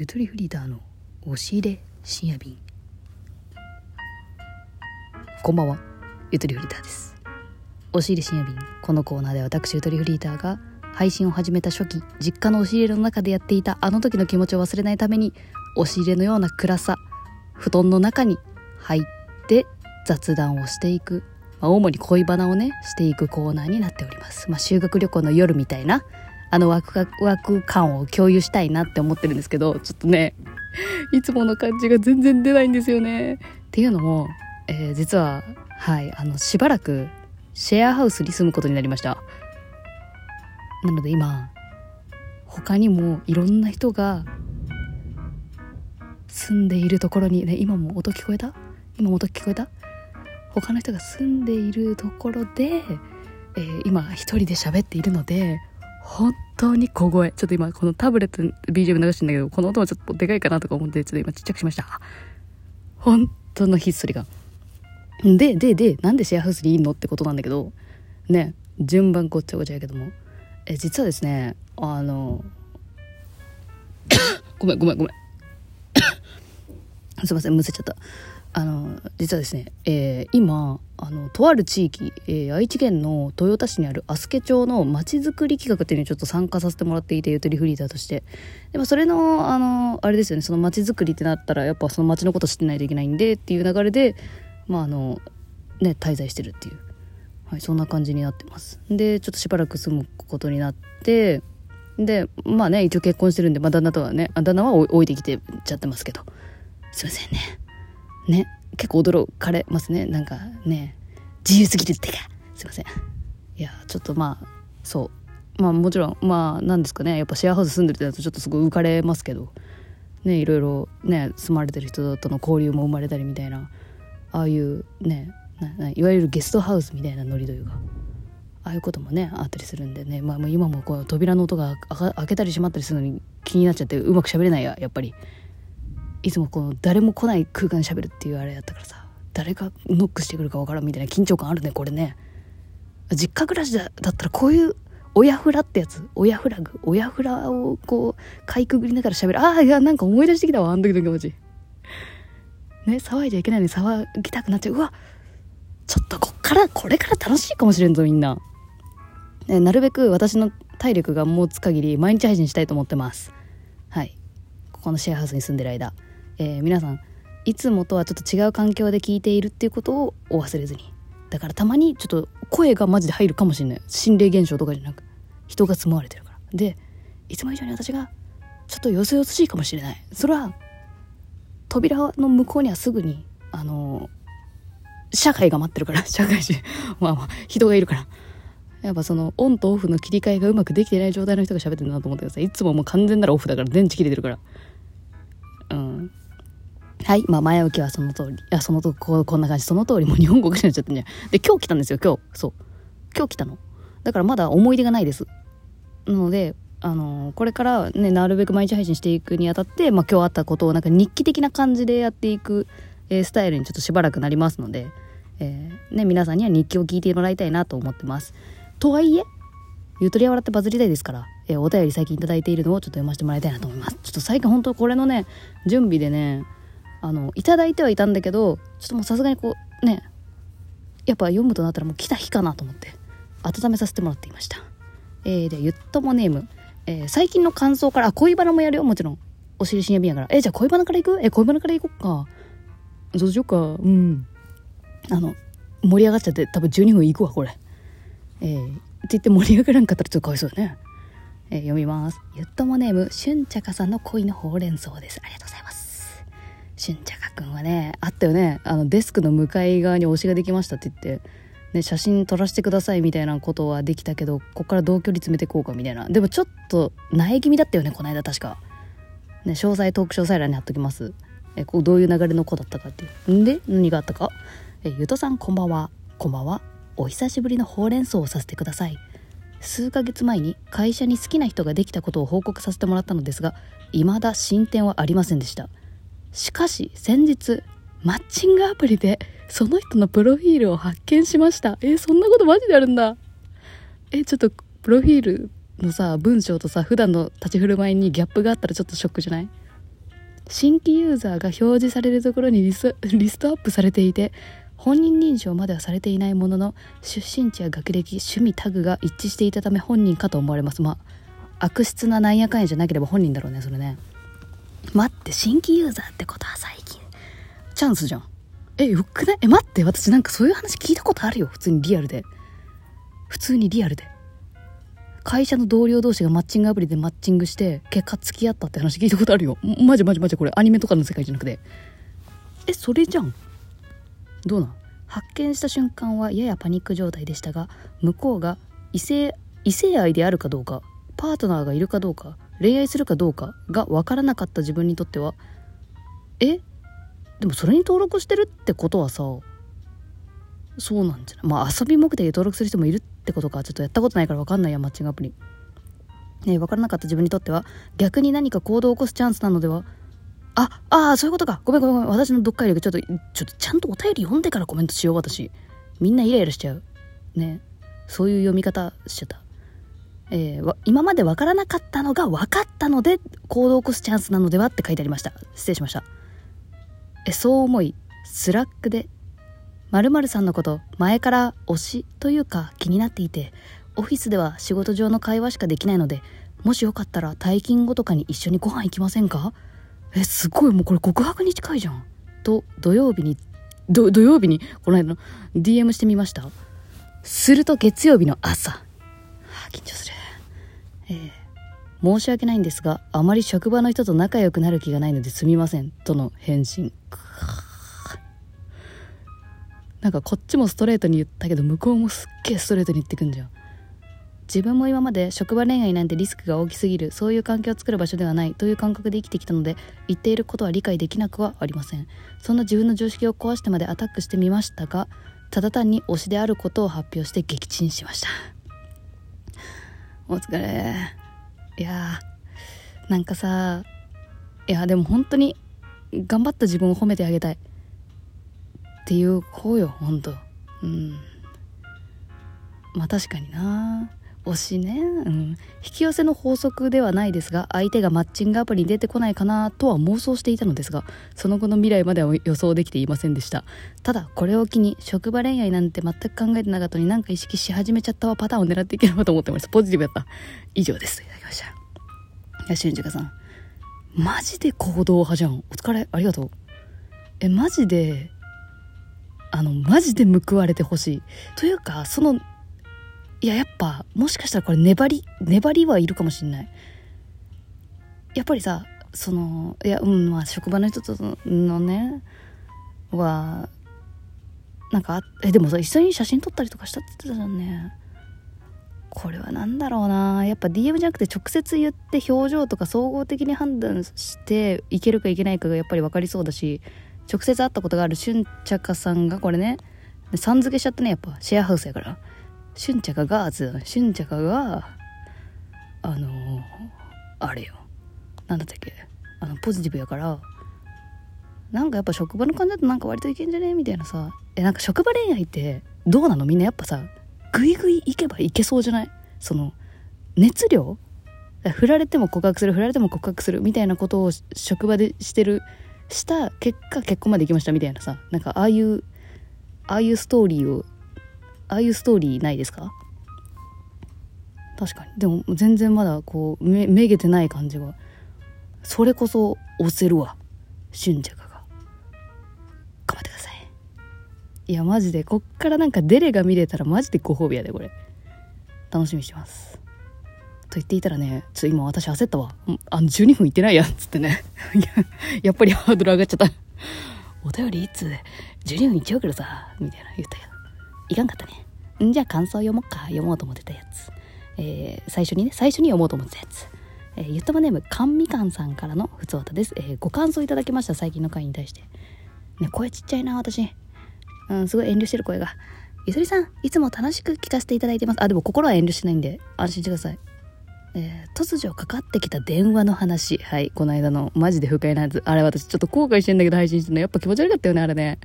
ゆとりフリーターの押し入れ深夜便。こんばんは。ゆとりフリーターです。押し入れ深夜便。このコーナーで私ゆとりフリーターが配信を始めた初期実家の押し入れの中でやっていたあの時の気持ちを忘れないために押し入れのような暗さ布団の中に入って雑談をしていく、まあ、主に恋バナをねしていくコーナーになっております、まあ、修学旅行の夜みたいなあのワクワク感を共有したいなって思ってるんですけど、ちょっとね、いつもの感じが全然出ないんですよね。っていうのも、えー、実は、はい、あの、しばらくシェアハウスに住むことになりました。なので今、他にもいろんな人が住んでいるところに、ね、今も音聞こえた？今も音聞こえた？他の人が住んでいるところで、えー、今一人で喋っているので本当に小声。ちょっと今、このタブレット BGM 流してんだけど、この音はちょっとでかいかなとか思って、ちょっと今ちっちゃくしました。本当のひっそりが。で、で、で、なんでシェアハウスにいいのってことなんだけど、ね、順番ごっちゃごちゃやけども、え、実はですね、あの、ごめんごめんごめん。すいません、むせちゃった。あの実はですね、えー、今あのとある地域、えー、愛知県の豊田市にある足助町のまちづくり企画っていうのにちょっと参加させてもらっていてゆとりフリーターとして。でもそれのあのあれですよねそのまちづくりってなったらやっぱその町のこと知ってないといけないんでっていう流れでまああのね滞在してるっていう、はい、そんな感じになってます。でちょっとしばらく住むことになってでまあね一応結婚してるんで、まあ、旦那とはね旦那は置いてきてちゃってますけど。すいませんね。ね結構驚かれますね。なんかね自由すぎるってか。すいません。いやちょっとまあそう。まあもちろんまあなんですかね。やっぱシェアハウス住んでるってなるとちょっとすごい浮かれますけど。ねいろいろね住まれてる人との交流も生まれたりみたいな。ああいうねいわゆるゲストハウスみたいなノリというか。ああいうこともねあったりするんでね、まあ、今もこう扉の音が開けたり閉まったりするのに気になっちゃってうまく喋れないややっぱり。いつもこの誰も来ない空間で喋るっていうあれやったからさ誰がノックしてくるか分からんみたいな緊張感あるねこれね。実家暮らしだったらこういう親フラってやつ親フラグ親フラをこうかいくぐりながら喋る。ああいやなんか思い出してきたわあの時の気持ちね騒いじゃいけないのに騒ぎたくなっちゃう。うわちょっとこっからこれから楽しいかもしれんぞみんな、ね、なるべく私の体力が持つ限り毎日配信したいと思ってます。はい。ここのシェアハウスに住んでる間。えー、皆さんいつもとはちょっと違う環境で聞いているっていうことをお忘れずに。だからたまにちょっと声がマジで入るかもしれない。心霊現象とかじゃなく人が住まわれてるから。でいつも以上に私がちょっとよそよそしいかもしれない。それは扉の向こうにはすぐにあのー、社会が待ってるから。社会人。まあまあ人がいるから。やっぱそのオンとオフの切り替えがうまくできてない状態の人が喋ってるなと思ってください。いつももう完全ならオフだから電池切れてるから。はい。まあ、前置きはその通り。いや、そのとここんな感じ。その通り、もう日本語ぐらいになっちゃってんじゃん。で、今日来たんですよ、今日。そう。今日来たの。だからまだ思い出がないです。なので、あのー、これからね、なるべく毎日配信していくにあたって、まあ、今日あったことをなんか日記的な感じでやっていく、えー、スタイルにちょっとしばらくなりますので、えー、ね、皆さんには日記を聞いてもらいたいなと思ってます。とはいえ、ゆとりあわらってバズりたいですから、え、お便り最近頂いているのをちょっと読ませてもらいたいなと思います。ちょっと最近本当これのね、準備でね、あのいただいてはいたんだけどちょっともうさすがにこうねやっぱ読むとなったらもう来た日かなと思って温めさせてもらっていました。えー、でゆっともネーム、えー、最近の感想からあ恋バナもやるよ。もちろん。お尻深夜便やから。えー、じゃあ恋バナから行く？え恋バナから行こっか。どうしようか。うん。あの盛り上がっちゃって多分12分いくわこれ。えー、って言って盛り上がらんかったらちょっとかわいそうだね。えー、読みます。ゆっともネームしゅんちゃかさんの恋のほうれん草です。ありがとうございます。しゅんちゃかくんはねあったよね。あのデスクの向かい側に推しができましたって言って、ね、写真撮らせてくださいみたいなことはできたけどこっから同距離詰めていこうかみたいな。でもちょっと苗気味だったよねこの間確か、ね、詳細トーク詳細欄に貼っときます。えこうどういう流れの子だったかっていう。んで何があったか？えゆとさんこんばんは。こんばんは。お久しぶりのほうれん草をさせてください。数ヶ月前に会社に好きな人ができたことを報告させてもらったのですが未だ進展はありませんでした。しかし先日マッチングアプリでその人のプロフィールを発見しました。えそんなことマジであるんだ。えちょっとプロフィールのさ文章とさ普段の立ち振る舞いにギャップがあったらちょっとショックじゃない？新規ユーザーが表示されるところにリス リストアップされていて本人認証まではされていないものの出身地や学歴趣味タグが一致していたため本人かと思われます。まあ悪質ななんやかんやじゃなければ本人だろうねそれね。待って新規ユーザーってことは最近。チャンスじゃん。えよくない？え待って私なんかそういう話聞いたことあるよ。普通にリアルで。普通にリアルで。会社の同僚同士がマッチングアプリでマッチングして結果付き合ったって話聞いたことあるよ。マジマジマジこれ。アニメとかの世界じゃなくて。えそれじゃん。どうなん？発見した瞬間はややパニック状態でしたが向こうが異性異性愛であるかどうかパートナーがいるかどうか恋愛するかどうかが分からなかった自分にとってはえ？でもそれに登録してるってことはさそうなんじゃない？まあ遊び目的で登録する人もいるってことかちょっとやったことないから分かんないやマッチングアプリ、え、分からなかった自分にとっては逆に何か行動を起こすチャンスなのではあ、ああ、そういうことか。ごめんごめんごめん。私の読解力、ちょっと、ちょっとちゃんとお便り読んでからコメントしよう、私。みんなイライラしちゃう。ね。そういう読み方しちゃった。えー、今までわからなかったのが分かったので行動を起こすチャンスなのではって書いてありました。失礼しました。えそう思いスラックで〇〇さんのこと前から推しというか気になっていてオフィスでは仕事上の会話しかできないのでもしよかったら退勤後とかに一緒にご飯行きませんか？えすごいもうこれ告白に近いじゃん。と土曜日に土曜日にこの間の DM してみました。すると月曜日の朝、はあ、緊張する。えー、申し訳ないんですがあまり職場の人と仲良くなる気がないのですみません。との返信。なんかこっちもストレートに言ったけど向こうもすっげえストレートに言ってくんじゃん。自分も今まで職場恋愛なんてリスクが大きすぎるそういう環境を作る場所ではないという感覚で生きてきたので言っていることは理解できなくはありません。そんな自分の常識を壊してまでアタックしてみましたがただ単に推しであることを発表して撃沈しました。お疲れ。いやーなんかさいやでも本当に頑張った自分を褒めてあげたい。っていう方よほんとうん。まあ確かにな。推しね、うん、引き寄せの法則ではないですが相手がマッチングアプリに出てこないかなとは妄想していたのですがその後の未来までは予想できていませんでした。ただこれを機に職場恋愛なんて全く考えてなかったのになんか意識し始めちゃったわパターンを狙っていければと思ってました。ポジティブやった。以上です。いただきました。いやしゅんじかさん。マジで行動派じゃん。お疲れ。ありがとう。えマジであのマジで報われてほしい。というかそのいややっぱもしかしたらこれ粘り粘りはいるかもしんない。やっぱりさそのいやうんまあ職場の人とのねはなんかえでもさ一緒に写真撮ったりとかしたって言ってたじゃんね。これは何だろうな。やっぱ DM じゃなくて直接言って表情とか総合的に判断していけるかいけないかがやっぱり分かりそうだし直接会ったことがある俊茶さんがこれねさん付けしちゃったねやっぱシェアハウスやから。春茶がガーズ春茶があのー、あれよ。なんだったっけ？あのポジティブやからなんかやっぱ職場の感じだとなんか割といけんじゃね？みたいなさ。えなんか職場恋愛ってどうなの？みんなやっぱさグイグイ行けばいけそうじゃない？その熱量？振られても告白する振られても告白するみたいなことを職場でしてるした結果結婚まで行きましたみたいなさ。なんかああいうああいうストーリーをああいうストーリーないですか？確かに。でも全然まだこうめめげてない感じが。それこそ押せるわ。俊着が。頑張ってください。いやマジで。こっからなんかデレが見れたらマジでご褒美やでこれ。楽しみにしてます。と言っていたらねちょ今私焦ったわ。あの12分いってないやん。つってね。やっぱりハードル上がっちゃった。お便りいつ？12分いっちゃうけどさ。みたいな言ったけど。いかんかったね。んじゃあ感想読もうか。読もうと思ってたやつ。えー、最初にね、最初に読もうと思ってたやつ。えー、ゆったまネーム、かんみかんさんからのふつおたです。えー、ご感想いただきました、最近の回に対して。ね、声ちっちゃいな、私。うん、すごい遠慮してる声が。ゆとりさん、いつも楽しく聞かせていただいてます。あ、でも心は遠慮しないんで、安心してください。えー、突如かかってきた電話の話。はい、この間のマジで不快なやつ。あれ私ちょっと後悔してんだけど配信してるの。やっぱ気持ち悪かったよね、あれね。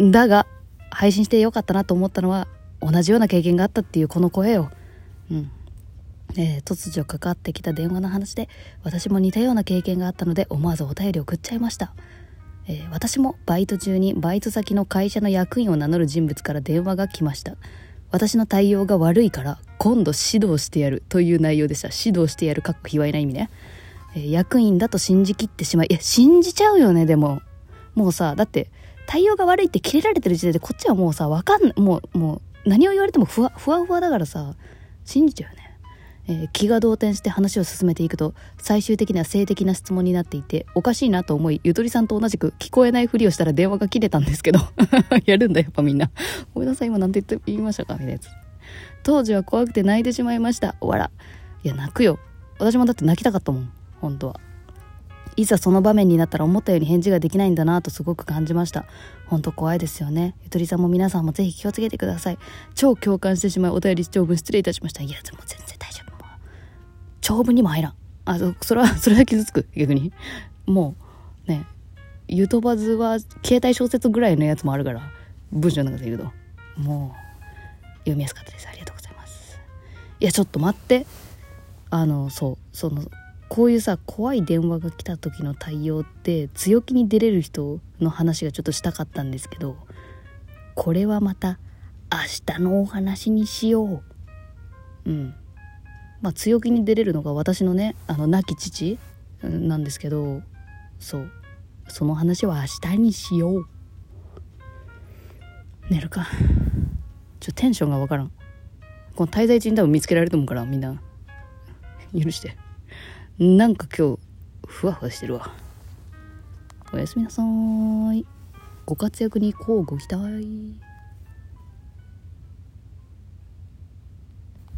だが、配信してよかったなと思ったのは同じような経験があったっていうこの声を。うん。えー突如かかってきた電話の話で私も似たような経験があったので思わずお便り送っちゃいました、えー私もバイト中にバイト先の会社の役員を名乗る人物から電話が来ました。私の対応が悪いから今度指導してやるという内容でした。指導してやるかっこ卑猥な意味ね、えー役員だと信じきってしまいいや信じちゃうよねでも。もうさだって対応が悪いってキレられてる時点でこっちはもうさわかんもうもう何を言われてもふわふわふわだからさ信じちゃうよね。えー気が動転して話を進めていくと最終的には性的な質問になっていておかしいなと思いゆとりさんと同じく聞こえないふりをしたら電話が切れたんですけど やるんだやっぱみんな。ごめんなさい今なんて言って言いましたかみたいなやつ。当時は怖くて泣いてしまいました。わら。いや泣くよ。私もだって泣きたかったもん本当は。いざその場面になったら思ったように返事ができないんだなとすごく感じました。本当怖いですよね。ゆとりさんも皆さんもぜひ気をつけてください。超共感してしまいお便り長文失礼いたしました。いやでも全然大丈夫。もう長文にも入らん。あそそれはそれは傷つく逆に。もうねゆとばずは携帯小説ぐらいのやつもあるから文章の中で言うと。もう読みやすかったです。ありがとうございます。いやちょっと待って。あのそうそのこういうさ怖い電話が来た時の対応って強気に出れる人の話がちょっとしたかったんですけどこれはまた明日のお話にしよう。うん。まあ強気に出れるのが私のねあの亡き父なんですけどそう。その話は明日にしよう。寝るか。ちょテンションがわからん。この滞在中に多分見つけられると思うからみんな。許して。なんか今日ふわふわしてるわ。おやすみなさーい。ご活躍に乞うご期待。